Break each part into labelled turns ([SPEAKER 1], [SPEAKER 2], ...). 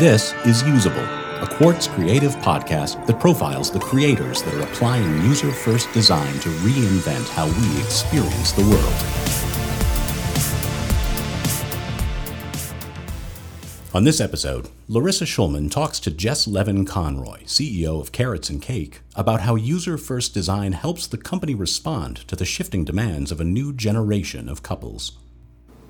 [SPEAKER 1] This is Usable, a Quartz creative podcast that profiles the creators that are applying user first design to reinvent how we experience the world. On this episode, Larissa Schulman talks to Jess Levin Conroy, CEO of Carrots and Cake, about how user first design helps the company respond to the shifting demands of a new generation of couples.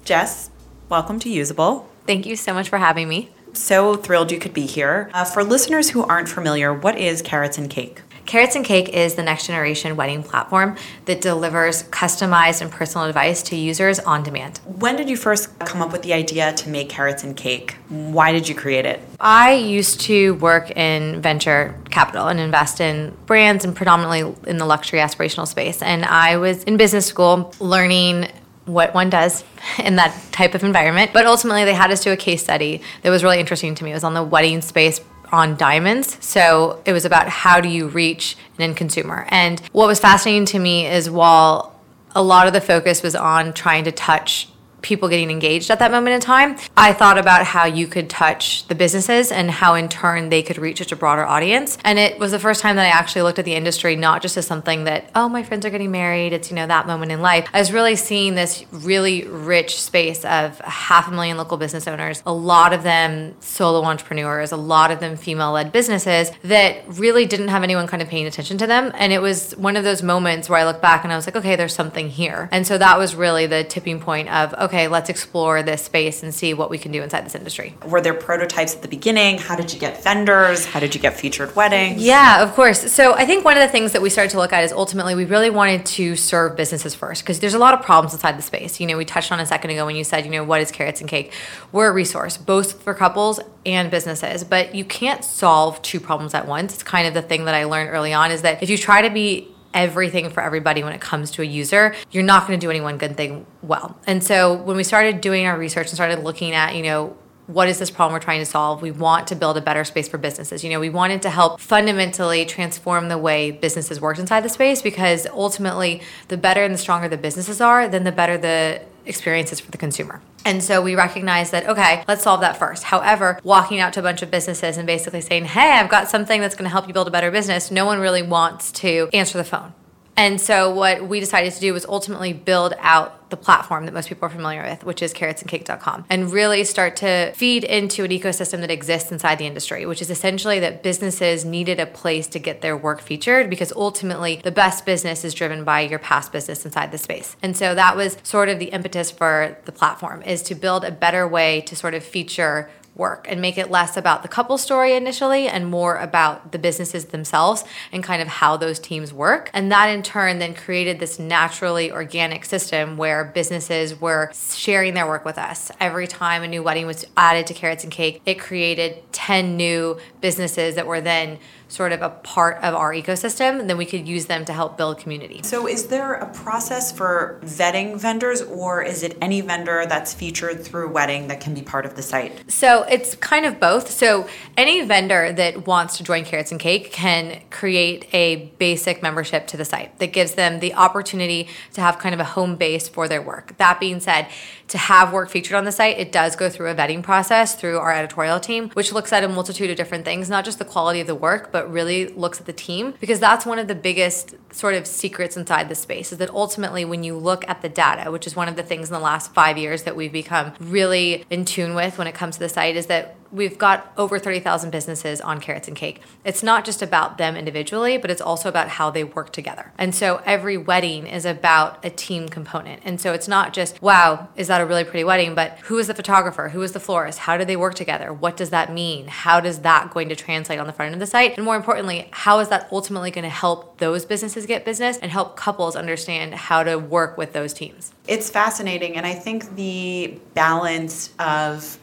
[SPEAKER 2] Jess, welcome to Usable.
[SPEAKER 3] Thank you so much for having me.
[SPEAKER 2] So thrilled you could be here. Uh, for listeners who aren't familiar, what is Carrots and Cake?
[SPEAKER 3] Carrots and Cake is the next generation wedding platform that delivers customized and personal advice to users on demand.
[SPEAKER 2] When did you first come up with the idea to make Carrots and Cake? Why did you create it?
[SPEAKER 3] I used to work in venture capital and invest in brands and predominantly in the luxury aspirational space. And I was in business school learning what one does in that type of environment. But ultimately, they had us do a case study that was really interesting to me. It was on the wedding space on diamonds. So it was about how do you reach an end consumer. And what was fascinating to me is while a lot of the focus was on trying to touch people getting engaged at that moment in time, I thought about how you could touch the businesses and how in turn they could reach such a broader audience. And it was the first time that I actually looked at the industry not just as something that, oh, my friends are getting married, it's, you know, that moment in life. I was really seeing this really rich space of half a million local business owners, a lot of them solo entrepreneurs, a lot of them female led businesses that really didn't have anyone kind of paying attention to them. And it was one of those moments where I look back and I was like, okay, there's something here. And so that was really the tipping point of, okay, okay, let's explore this space and see what we can do inside this industry.
[SPEAKER 2] Were there prototypes at the beginning? How did you get vendors? How did you get featured weddings?
[SPEAKER 3] Yeah, of course. So I think one of the things that we started to look at is ultimately we really wanted to serve businesses first because there's a lot of problems inside the space. You know, we touched on a second ago when you said, you know, what is carrots and cake? We're a resource both for couples and businesses, but you can't solve two problems at once. It's kind of the thing that I learned early on is that if you try to be everything for everybody when it comes to a user, you're not going to do any one good thing well. And so when we started doing our research and started looking at, you know, what is this problem we're trying to solve? We want to build a better space for businesses. You know, we wanted to help fundamentally transform the way businesses work inside the space because ultimately, the better and the stronger the businesses are, then the better the experiences for the consumer. And so we recognize that, okay, let's solve that first. However, walking out to a bunch of businesses and basically saying, hey, I've got something that's going to help you build a better business, no one really wants to answer the phone. And so what we decided to do was ultimately build out the platform that most people are familiar with, which is carrotsandcake.com, and really start to feed into an ecosystem that exists inside the industry, which is essentially that businesses needed a place to get their work featured because ultimately the best business is driven by your past business inside the space. And so that was sort of the impetus for the platform is to build a better way to sort of feature work and make it less about the couple story initially and more about the businesses themselves and kind of how those teams work. And that in turn then created this naturally organic system where businesses were sharing their work with us. Every time a new wedding was added to Carrots and Cake, it created 10 new businesses that were then sort of a part of our ecosystem, then we could use them to help build community.
[SPEAKER 2] So, is there a process for vetting vendors, or is it any vendor that's featured through Wedding that can be part of the site?
[SPEAKER 3] So, it's kind of both. So, any vendor that wants to join Carrots and Cake can create a basic membership to the site that gives them the opportunity to have kind of a home base for their work. That being said, to have work featured on the site, it does go through a vetting process through our editorial team, which looks at a multitude of different things, not just the quality of the work, but really looks at the team. Because that's one of the biggest sort of secrets inside the space is that ultimately, when you look at the data, which is one of the things in the last five years that we've become really in tune with when it comes to the site, is that we've got over 30,000 businesses on Carrots and Cake. It's not just about them individually, but it's also about how they work together. And so every wedding is about a team component. And so it's not just, wow, is that a really pretty wedding, but who is the photographer? Who is the florist? How do they work together? What does that mean? How does that going to translate on the front end of the site? And more importantly, how is that ultimately going to help those businesses get business and help couples understand how to work with those teams?
[SPEAKER 2] It's fascinating. And I think the balance of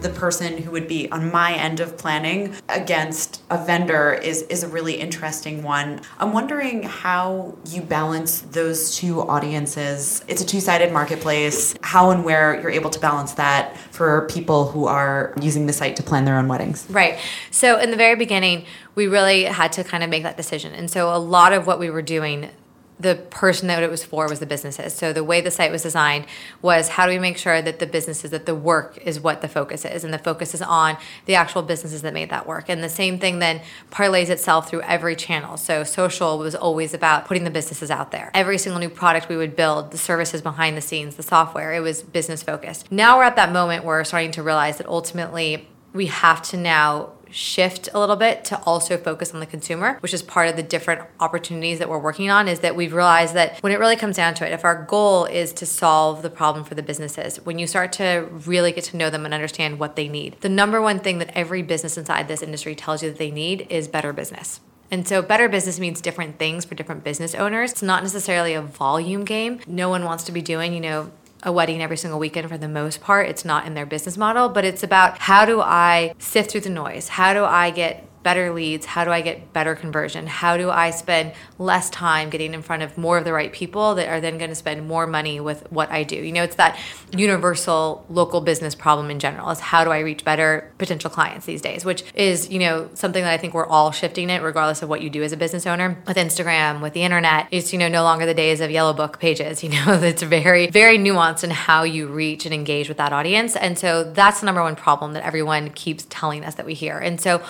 [SPEAKER 2] the person who would be on my end of planning against a vendor is is a really interesting one. I'm wondering how you balance those two audiences. It's a two-sided marketplace. How and where you're able to balance that for people who are using the site to plan their own weddings.
[SPEAKER 3] Right. So in the very beginning, we really had to kind of make that decision. And so a lot of what we were doing the person that it was for was the businesses. So the way the site was designed was how do we make sure that the businesses that the work is what the focus is and the focus is on the actual businesses that made that work. And the same thing then parlays itself through every channel. So social was always about putting the businesses out there. Every single new product we would build, the services behind the scenes, the software, it was business focused. Now we're at that moment where we're starting to realize that ultimately we have to now shift a little bit to also focus on the consumer, which is part of the different opportunities that we're working on. Is that we've realized that when it really comes down to it, if our goal is to solve the problem for the businesses, when you start to really get to know them and understand what they need, the number one thing that every business inside this industry tells you that they need is better business. And so, better business means different things for different business owners. It's not necessarily a volume game. No one wants to be doing, you know, a wedding every single weekend for the most part. It's not in their business model, but it's about how do I sift through the noise? How do I get better leads? How do I get better conversion? How do I spend less time getting in front of more of the right people that are then going to spend more money with what I do? You know, it's that universal local business problem in general is how do I reach better potential clients these days, which is, you know, something that I think we're all shifting it regardless of what you do as a business owner with Instagram, with the internet. It's, you know, no longer the days of yellow book pages, you know, it's very, very nuanced in how you reach and engage with that audience. And so that's the number one problem that everyone keeps telling us that we hear. And so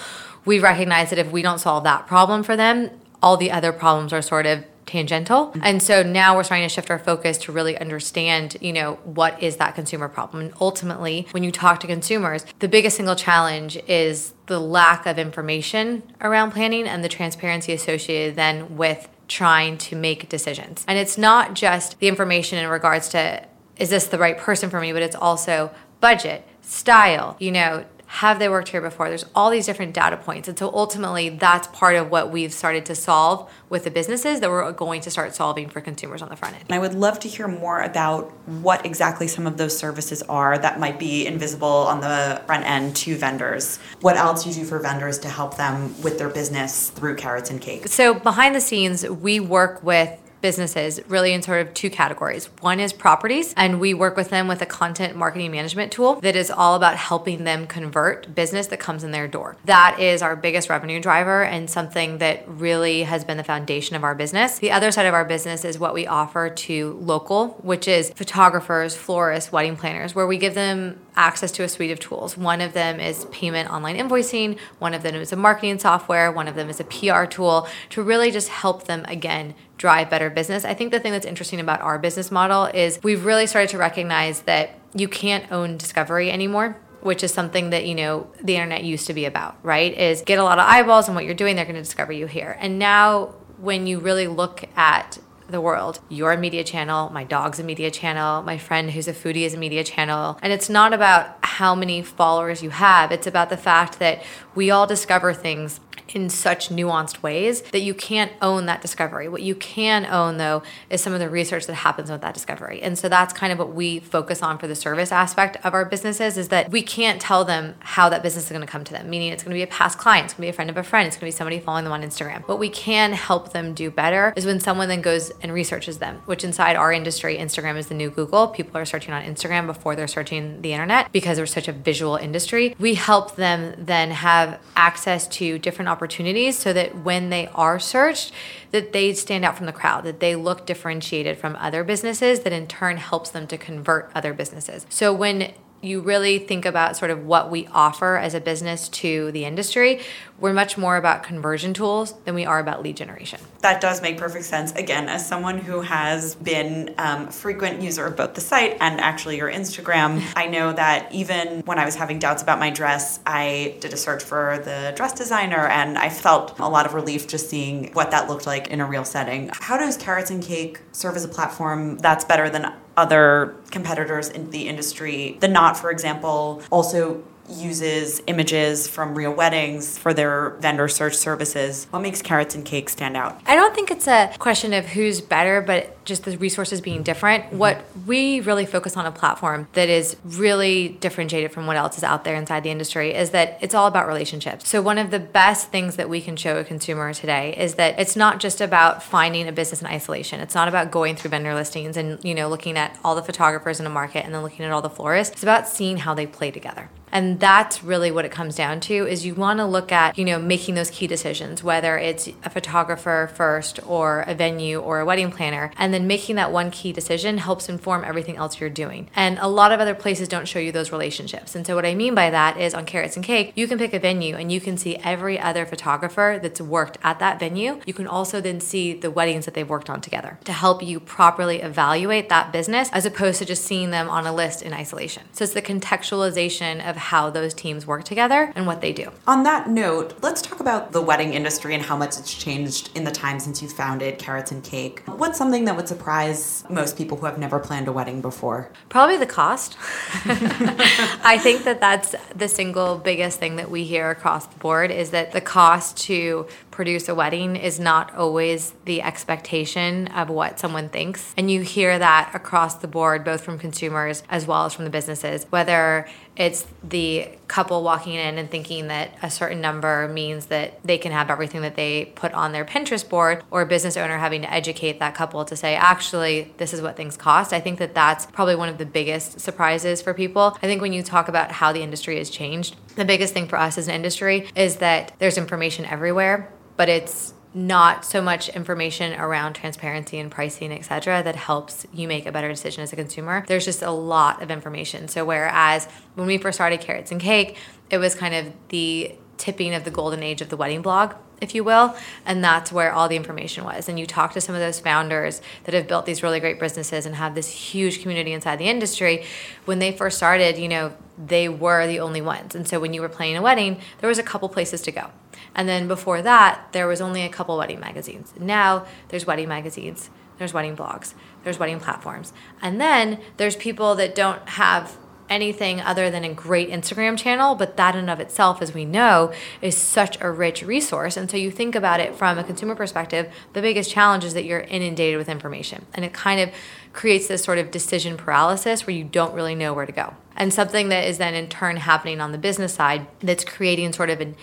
[SPEAKER 3] we recognize that if we don't solve that problem for them, all the other problems are sort of tangential. Mm-hmm. And so now we're starting to shift our focus to really understand, you know, what is that consumer problem? And ultimately, when you talk to consumers, the biggest single challenge is the lack of information around planning and the transparency associated then with trying to make decisions. And it's not just the information in regards to is this the right person for me, but it's also budget, style, you know, have they worked here before? There's all these different data points. And so ultimately, that's part of what we've started to solve with the businesses that we're going to start solving for consumers on the front end.
[SPEAKER 2] And I would love to hear more about what exactly some of those services are that might be invisible on the front end to vendors. What else you do for vendors to help them with their business through Carrots and Cake?
[SPEAKER 3] So, behind the scenes, we work with businesses really in sort of two categories. One is properties, and we work with them with a content marketing management tool that is all about helping them convert business that comes in their door. That is our biggest revenue driver and something that really has been the foundation of our business. The other side of our business is what we offer to local, which is photographers, florists, wedding planners, where we give them access to a suite of tools. One of them is payment online invoicing, one of them is a marketing software, one of them is a PR tool to really just help them again drive better business. I think the thing that's interesting about our business model is we've really started to recognize that you can't own discovery anymore which is something that you know the internet used to be about right? Is get a lot of eyeballs on what you're doing. They're going to discover you here. And now when you really look at the world. You're a media channel, my dog's a media channel, my friend who's a foodie is a media channel. And it's not about how many followers you have, it's about the fact that we all discover things in such nuanced ways that you can't own that discovery. What you can own, though, is some of the research that happens with that discovery. And so that's kind of what we focus on for the service aspect of our businesses is that we can't tell them how that business is going to come to them, meaning it's going to be a past client, it's going to be a friend of a friend, it's going to be somebody following them on Instagram. What we can help them do better is when someone then goes and researches them, which inside our industry, Instagram is the new Google. People are searching on Instagram before they're searching the internet because we're such a visual industry. We help them then have access to different opportunities so that when they are searched that they stand out from the crowd that they look differentiated from other businesses that in turn helps them to convert other businesses. So when you really think about sort of what we offer as a business to the industry, we're much more about conversion tools than we are about lead generation.
[SPEAKER 2] That does make perfect sense. Again, as someone who has been um, a frequent user of both the site and actually your Instagram, I know that even when I was having doubts about my dress, I did a search for the dress designer and I felt a lot of relief just seeing what that looked like in a real setting. How does Carrots and Cake serve as a platform that's better than other competitors in the industry. The Knot, for example, also uses images from real weddings for their vendor search services. What makes Carrots and Cake stand out?
[SPEAKER 3] I don't think it's a question of who's better, but just the resources being different. Mm-hmm. What we really focus on a platform that is really differentiated from what else is out there inside the industry is that it's all about relationships. So one of the best things that we can show a consumer today is that it's not just about finding a business in isolation. It's not about going through vendor listings and, you know, looking at all the photographers in a market and then looking at all the florists. It's about seeing how they play together. And that's really what it comes down to is you want to look at, you know, making those key decisions, whether it's a photographer first or a venue or a wedding planner. And then making that one key decision helps inform everything else you're doing. And a lot of other places don't show you those relationships. And so what I mean by that is on Carrots and Cake, you can pick a venue and you can see every other photographer that's worked at that venue. You can also then see the weddings that they've worked on together to help you properly evaluate that business as opposed to just seeing them on a list in isolation. So it's the contextualization of how those teams work together and what they do.
[SPEAKER 2] On that note, let's talk about the wedding industry and how much it's changed in the time since you founded Carrots and Cake. What's something that would surprise most people who have never planned a wedding before?
[SPEAKER 3] Probably the cost. I think that that's the single biggest thing that we hear across the board is that the cost to produce a wedding is not always the expectation of what someone thinks. And you hear that across the board, both from consumers as well as from the businesses, whether it's the couple walking in and thinking that a certain number means that they can have everything that they put on their Pinterest board, or a business owner having to educate that couple to say, actually, this is what things cost. I think that that's probably one of the biggest surprises for people. I think when you talk about how the industry has changed, the biggest thing for us as an industry is that there's information everywhere but it's not so much information around transparency and pricing, et cetera, that helps you make a better decision as a consumer. There's just a lot of information. So, whereas when we first started Carrots and Cake, it was kind of the tipping of the golden age of the wedding blog, if you will. And that's where all the information was. And you talk to some of those founders that have built these really great businesses and have this huge community inside the industry. When they first started, you know, they were the only ones. And so when you were planning a wedding, there was a couple places to go. And then before that, there was only a couple wedding magazines. Now there's wedding magazines, there's wedding blogs, there's wedding platforms. And then there's people that don't have anything other than a great Instagram channel, but that in of itself, as we know, is such a rich resource. And so you think about it from a consumer perspective, the biggest challenge is that you're inundated with information. And it kind of creates this sort of decision paralysis where you don't really know where to go. And something that is then in turn happening on the business side that's creating sort of an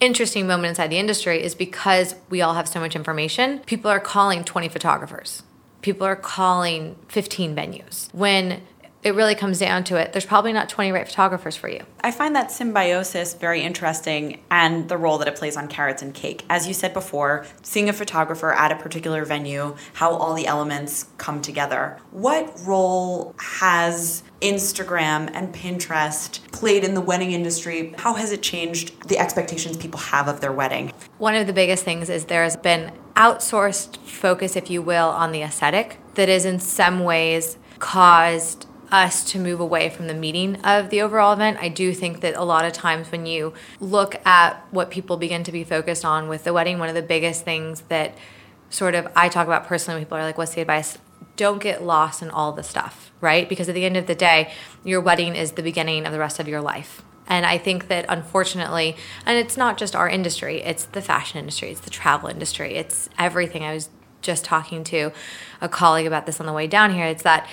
[SPEAKER 3] interesting moment inside the industry is because we all have so much information, people are calling 20 photographers. People are calling 15 venues. When it really comes down to it, there's probably not 20 right photographers for you.
[SPEAKER 2] I find that symbiosis very interesting and the role that it plays on Carrots and Cake. As you said before, seeing a photographer at a particular venue, how all the elements come together. What role has Instagram and Pinterest played in the wedding industry? How has it changed the expectations people have of their wedding?
[SPEAKER 3] One of the biggest things is there has been outsourced focus, if you will, on the aesthetic that is in some ways caused us to move away from the meeting of the overall event. I do think that a lot of times when you look at what people begin to be focused on with the wedding, one of the biggest things that sort of I talk about personally, people are like, what's the advice? Don't get lost in all the stuff, right? Because at the end of the day, your wedding is the beginning of the rest of your life. And I think that unfortunately, and it's not just our industry, it's the fashion industry, it's the travel industry, it's everything. I was just talking to a colleague about this on the way down here. It's that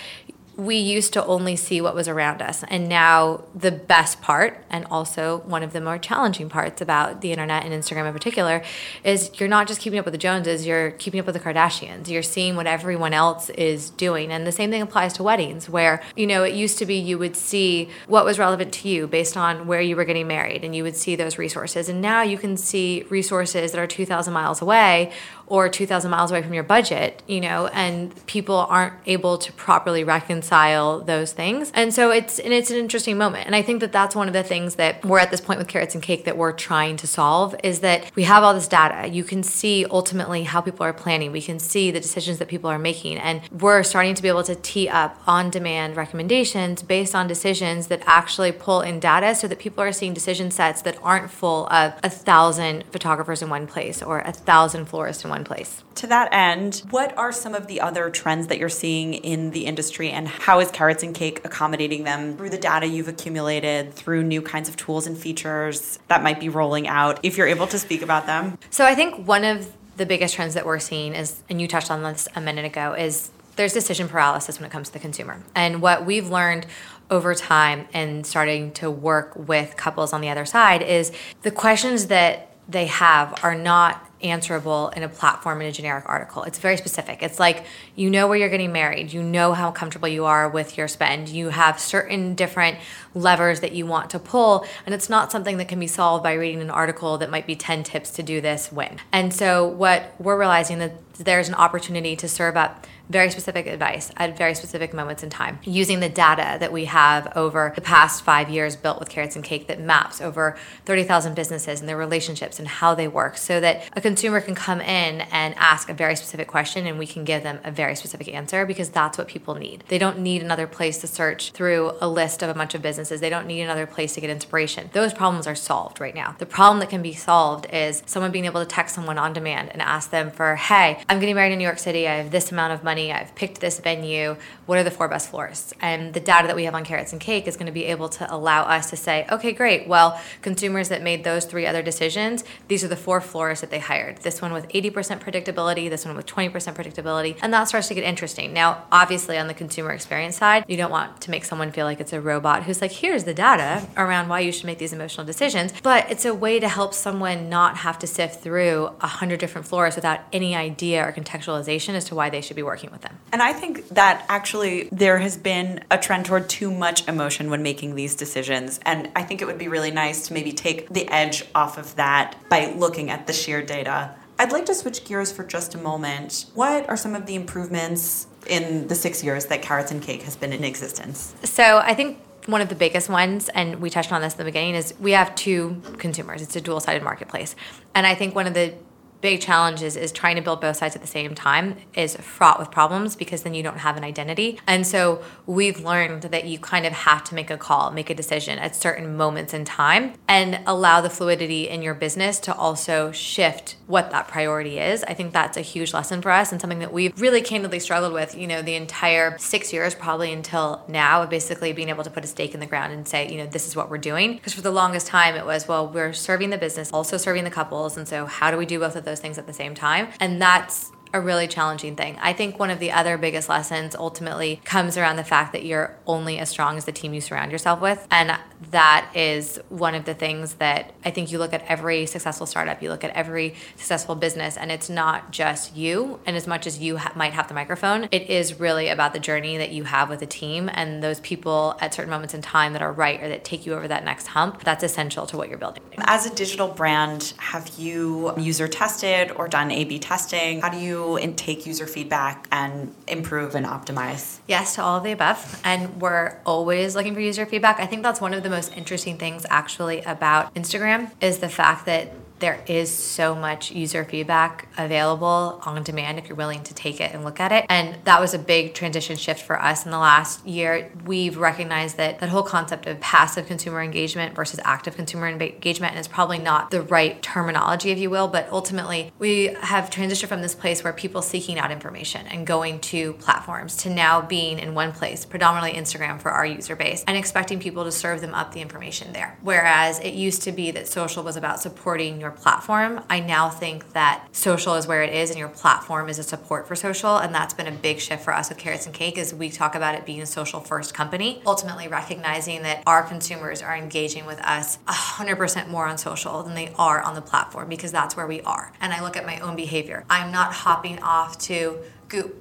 [SPEAKER 3] we used to only see what was around us. And now, the best part, and also one of the more challenging parts about the internet and Instagram in particular, is you're not just keeping up with the Joneses, you're keeping up with the Kardashians. You're seeing what everyone else is doing. And the same thing applies to weddings, where, you know, it used to be you would see what was relevant to you based on where you were getting married, and you would see those resources. And now you can see resources that are 2,000 miles away or 2,000 miles away from your budget, you know, and people aren't able to properly reconcile those things. And so it's and it's an interesting moment. And I think that that's one of the things that we're at this point with carrots and cake that we're trying to solve is that we have all this data. You can see ultimately how people are planning. We can see the decisions that people are making and we're starting to be able to tee up on-demand recommendations based on decisions that actually pull in data so that people are seeing decision sets that aren't full of a thousand photographers in one place or a thousand florists in one place.
[SPEAKER 2] To that end, what are some of the other trends that you're seeing in the industry and how is Carrots and Cake accommodating them through the data you've accumulated, through new kinds of tools and features that might be rolling out, if you're able to speak about them?
[SPEAKER 3] So I think one of the biggest trends that we're seeing is, and you touched on this a minute ago, is there's decision paralysis when it comes to the consumer. And what we've learned over time and starting to work with couples on the other side is the questions that they have are not answerable in a platform in a generic article. It's very specific. It's like you know where you're getting married, you know how comfortable you are with your spend, you have certain different levers that you want to pull, and it's not something that can be solved by reading an article that might be 10 tips to do this when. And so, what we're realizing that there's an opportunity to serve up very specific advice at very specific moments in time using the data that we have over the past five years built with carrots and cake that maps over 30,000 businesses and their relationships and how they work so that a consumer can come in and ask a very specific question and we can give them a very specific answer because that's what people need. They don't need another place to search through a list of a bunch of businesses. They don't need another place to get inspiration. Those problems are solved right now. The problem that can be solved is someone being able to text someone on demand and ask them for, hey, I'm getting married in New York City. I have this amount of money money. I've picked this venue. What are the four best florists? And the data that we have on Carrots and Cake is going to be able to allow us to say, okay, great. Well, consumers that made those three other decisions, these are the four florists that they hired. This one with 80% predictability, this one with 20% predictability. And that starts to get interesting. Now, obviously, on the consumer experience side, you don't want to make someone feel like it's a robot who's like, here's the data around why you should make these emotional decisions. But it's a way to help someone not have to sift through a hundred different florists without any idea or contextualization as to why they should be working working with them.
[SPEAKER 2] And I think that actually there has been a trend toward too much emotion when making these decisions. And I think it would be really nice to maybe take the edge off of that by looking at the sheer data. I'd like to switch gears for just a moment. What are some of the improvements in the six years that Carrots and Cake has been in existence?
[SPEAKER 3] So I think one of the biggest ones, and we touched on this in the beginning, is we have two consumers. It's a dual sided marketplace. And I think one of the big challenge is, is trying to build both sides at the same time is fraught with problems because then you don't have an identity. And so we've learned that you kind of have to make a call, make a decision at certain moments in time and allow the fluidity in your business to also shift what that priority is. I think that's a huge lesson for us and something that we've really candidly struggled with, you know, the entire six years probably until now of basically being able to put a stake in the ground and say, you know, this is what we're doing. Because for the longest time it was, well, we're serving the business, also serving the couples. And so how do we do both of those? Those things at the same time. And that's a really challenging thing. I think one of the other biggest lessons ultimately comes around the fact that you're only as strong as the team you surround yourself with. And that is one of the things that I think you look at every successful startup, you look at every successful business, and it's not just you. And as much as you ha- might have the microphone, it is really about the journey that you have with a team and those people at certain moments in time that are right or that take you over that next hump. That's essential to what you're building.
[SPEAKER 2] As a digital brand, have you user tested or done A B testing? How do you and take user feedback and improve and optimize?
[SPEAKER 3] Yes, to all of the above. And we're always looking for user feedback. I think that's one of the most interesting things actually about Instagram is the fact that there is so much user feedback available on demand if you're willing to take it and look at it. And that was a big transition shift for us in the last year. We've recognized that that whole concept of passive consumer engagement versus active consumer engagement is probably not the right terminology, if you will, but ultimately we have transitioned from this place where people seeking out information and going to platforms to now being in one place, predominantly Instagram for our user base, and expecting people to serve them up the information there. Whereas it used to be that social was about supporting your platform. I now think that social is where it is and your platform is a support for social. And that's been a big shift for us with Carrots and Cake is we talk about it being a social first company, ultimately recognizing that our consumers are engaging with us 100% more on social than they are on the platform because that's where we are. And I look at my own behavior. I'm not hopping off to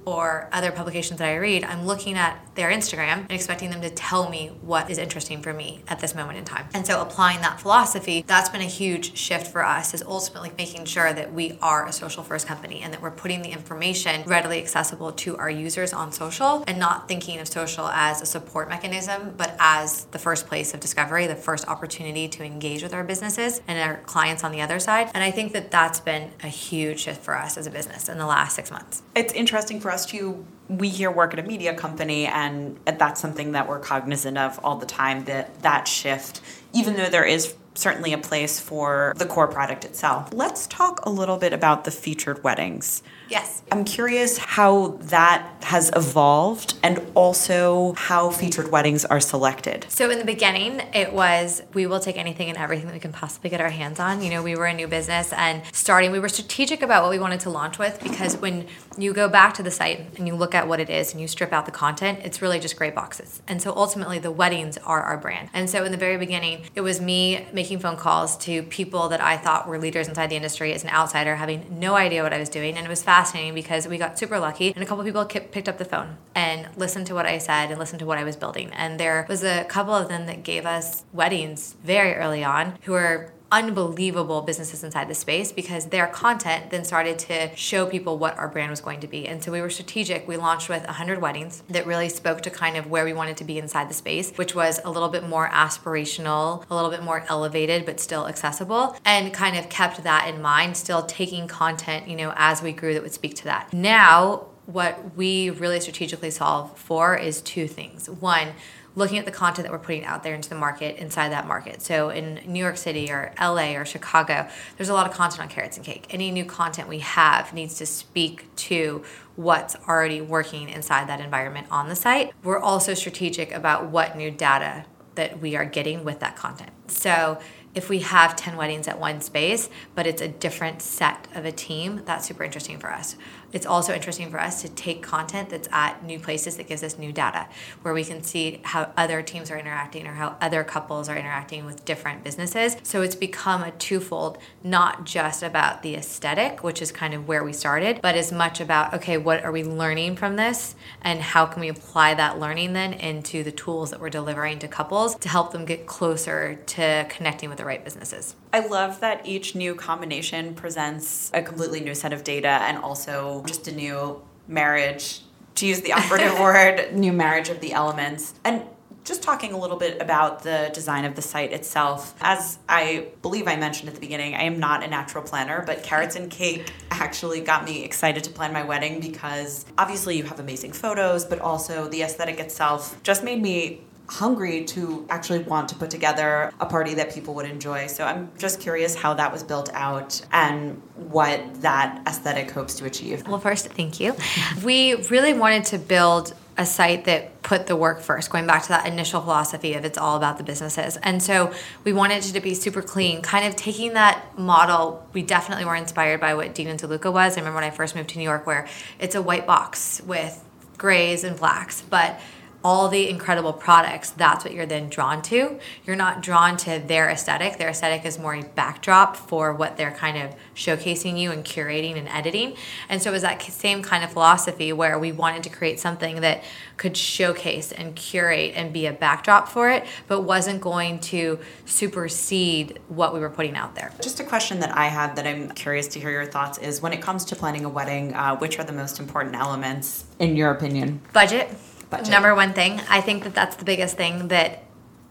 [SPEAKER 3] Or other publications that I read, I'm looking at their Instagram and expecting them to tell me what is interesting for me at this moment in time. And so applying that philosophy, that's been a huge shift for us is ultimately making sure that we are a social first company and that we're putting the information readily accessible to our users on social and not thinking of social as a support mechanism, but as the first place of discovery, the first opportunity to engage with our businesses and our clients on the other side. And I think that that's been a huge shift for us as a business in the last six months.
[SPEAKER 2] It's interesting interesting for us to we here work at a media company and that's something that we're cognizant of all the time that that shift even though there is certainly a place for the core product itself. Let's talk a little bit about the featured weddings
[SPEAKER 3] Yes.
[SPEAKER 2] I'm curious how that has evolved and also how featured weddings are selected.
[SPEAKER 3] So in the beginning, it was we will take anything and everything that we can possibly get our hands on. You know, we were a new business and starting, we were strategic about what we wanted to launch with because when you go back to the site and you look at what it is and you strip out the content, it's really just gray boxes. And so ultimately, the weddings are our brand. And so in the very beginning, it was me making phone calls to people that I thought were leaders inside the industry as an outsider, having no idea what I was doing. And it was fascinating because we got super lucky and a couple people picked up the phone and listened to what I said and listened to what I was building. And there was a couple of them that gave us weddings very early on who were unbelievable businesses inside the space because their content then started to show people what our brand was going to be. And so we were strategic. We launched with 100 weddings that really spoke to kind of where we wanted to be inside the space, which was a little bit more aspirational, a little bit more elevated, but still accessible, and kind of kept that in mind, still taking content, you know, as we grew that would speak to that. Now, what we really strategically solve for is two things. One, looking at the content that we're putting out there into the market inside that market. So in New York City or LA or Chicago, there's a lot of content on carrots and cake. Any new content we have needs to speak to what's already working inside that environment on the site. We're also strategic about what new data that we are getting with that content. So if we have 10 weddings at one space, but it's a different set of a team, that's super interesting for us. It's also interesting for us to take content that's at new places that gives us new data where we can see how other teams are interacting or how other couples are interacting with different businesses. So it's become a twofold, not just about the aesthetic, which is kind of where we started, but as much about, okay, what are we learning from this and how can we apply that learning then into the tools that we're delivering to couples to help them get closer to connecting with the right businesses.
[SPEAKER 2] I love that each new combination presents a completely new set of data and also just a new marriage, to use the operative word, new marriage of the elements. And just talking a little bit about the design of the site itself. As I believe I mentioned at the beginning, I am not a natural planner, but Carrots and Cake actually got me excited to plan my wedding because obviously you have amazing photos, but also the aesthetic itself just made me hungry to actually want to put together a party that people would enjoy. So I'm just curious how that was built out and what that aesthetic hopes to achieve.
[SPEAKER 3] Well, first, thank you. we really wanted to build a site that put the work first, going back to that initial philosophy of it's all about the businesses. And so we wanted it to be super clean, kind of taking that model. We definitely were inspired by what Dean and DeLuca was. I remember when I first moved to New York, where it's a white box with grays and blacks, but all the incredible products, that's what you're then drawn to. You're not drawn to their aesthetic. Their aesthetic is more a backdrop for what they're kind of showcasing you and curating and editing. And so it was that same kind of philosophy where we wanted to create something that could showcase and curate and be a backdrop for it, but wasn't going to supersede what we were putting out there.
[SPEAKER 2] Just a question that I have that I'm curious to hear your thoughts is when it comes to planning a wedding, uh, which are the most important elements in your opinion?
[SPEAKER 3] Budget budget. Number one thing, I think that that's the biggest thing that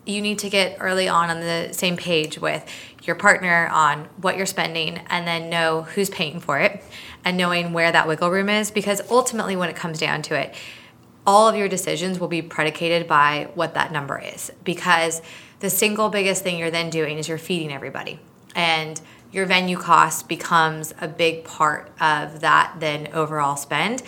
[SPEAKER 3] you need to get early on on the same page with your partner on what you're spending and then know who's paying for it and knowing where that wiggle room is because ultimately when it comes down to it all of your decisions will be predicated by what that number is because the single biggest thing you're then doing is you're feeding everybody and your venue cost becomes a big part of that then overall spend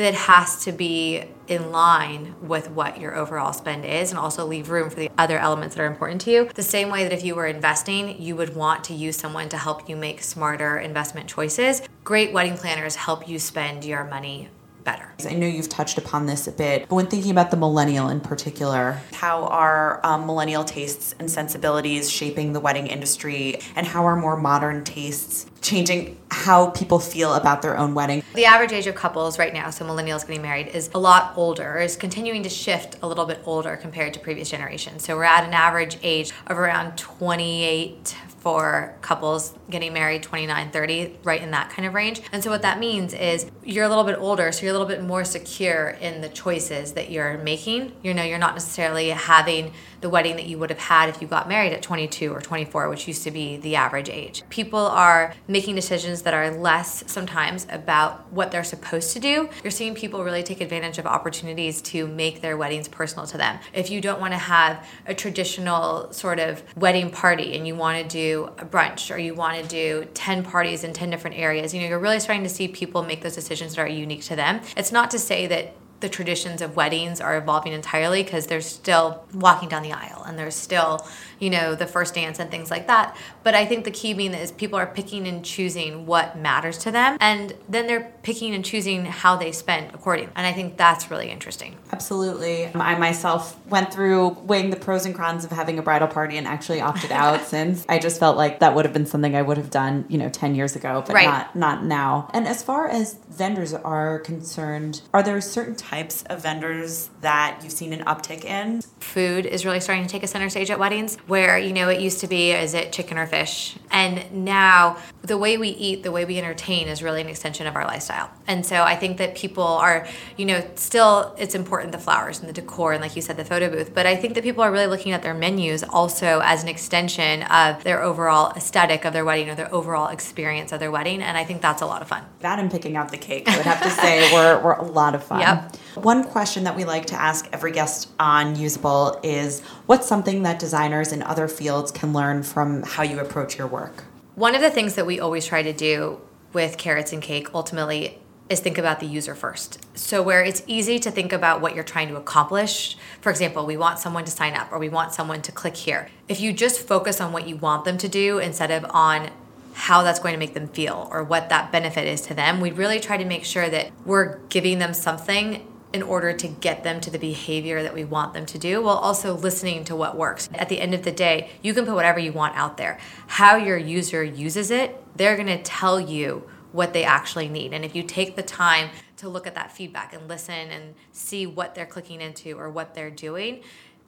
[SPEAKER 3] that has to be in line with what your overall spend is and also leave room for the other elements that are important to you. The same way that if you were investing, you would want to use someone to help you make smarter investment choices. Great wedding planners help you spend your money better.
[SPEAKER 2] I know you've touched upon this a bit, but when thinking about the millennial in particular, how are um, millennial tastes and sensibilities shaping the wedding industry, and how are more modern tastes changing how people feel about their own wedding?
[SPEAKER 3] The average age of couples right now, so millennials getting married, is a lot older, is continuing to shift a little bit older compared to previous generations. So we're at an average age of around 28, for couples getting married 29 30 right in that kind of range. And so what that means is you're a little bit older so you're a little bit more secure in the choices that you're making. You know you're not necessarily having the wedding that you would have had if you got married at 22 or 24 which used to be the average age. People are making decisions that are less sometimes about what they're supposed to do. You're seeing people really take advantage of opportunities to make their weddings personal to them. If you don't want to have a traditional sort of wedding party and you want to do a brunch or you want to do 10 parties in 10 different areas, you know, you're really starting to see people make those decisions that are unique to them. It's not to say that the traditions of weddings are evolving entirely because there's still walking down the aisle and there's still you know, the first dance and things like that. But I think the key being is people are picking and choosing what matters to them, and then they're picking and choosing how they spend accordingly. And I think that's really interesting.
[SPEAKER 2] Absolutely. I myself went through weighing the pros and cons of having a bridal party and actually opted out since I just felt like that would have been something I would have done, you know, 10 years ago, but
[SPEAKER 3] right.
[SPEAKER 2] not not now. And as far as vendors are concerned, are there certain types of vendors that you've seen an uptick in?
[SPEAKER 3] Food is really starting to take a center stage at weddings. Where you know it used to be is it chicken or fish? And now the way we eat the way we entertain is really an extension of our lifestyle. And so i think that people are you know still it's important the flowers and the decor and like you said the photo booth. But i think that people are really looking at their menus also as an extension of their overall aesthetic of their wedding or their overall experience of their wedding. And i think that's a lot of fun.
[SPEAKER 2] That and picking out the cake i would have to say were, were a lot of fun.
[SPEAKER 3] Yep.
[SPEAKER 2] One question that we like to ask every guest on usable is what's something that designers in other fields can learn from how you approach your work?
[SPEAKER 3] One of the things that we always try to do with carrots and cake ultimately is think about the user first. So, where it's easy to think about what you're trying to accomplish. For example, we want someone to sign up or we want someone to click here. If you just focus on what you want them to do instead of on how that's going to make them feel or what that benefit is to them, we really try to make sure that we're giving them something in order to get them to the behavior that we want them to do while also listening to what works. At the end of the day, you can put whatever you want out there. How your user uses it, they're going to tell you what they actually need. And if you take the time to look at that feedback and listen and see what they're clicking into or what they're doing,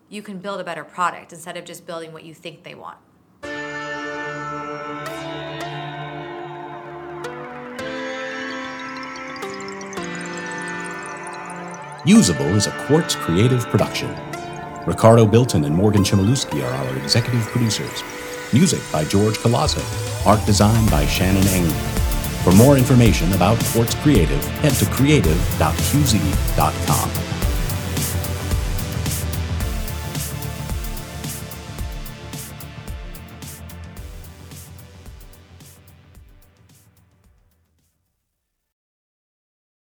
[SPEAKER 3] you can build a better product instead of just building what you think they want.
[SPEAKER 1] Usable is a Quartz creative production. Ricardo Bilton and Morgan Chmielewski are our executive producers. Music by George Colazo. Art design by Shannon Englund. For more information about Quartz Creative, head to creative.qz.com.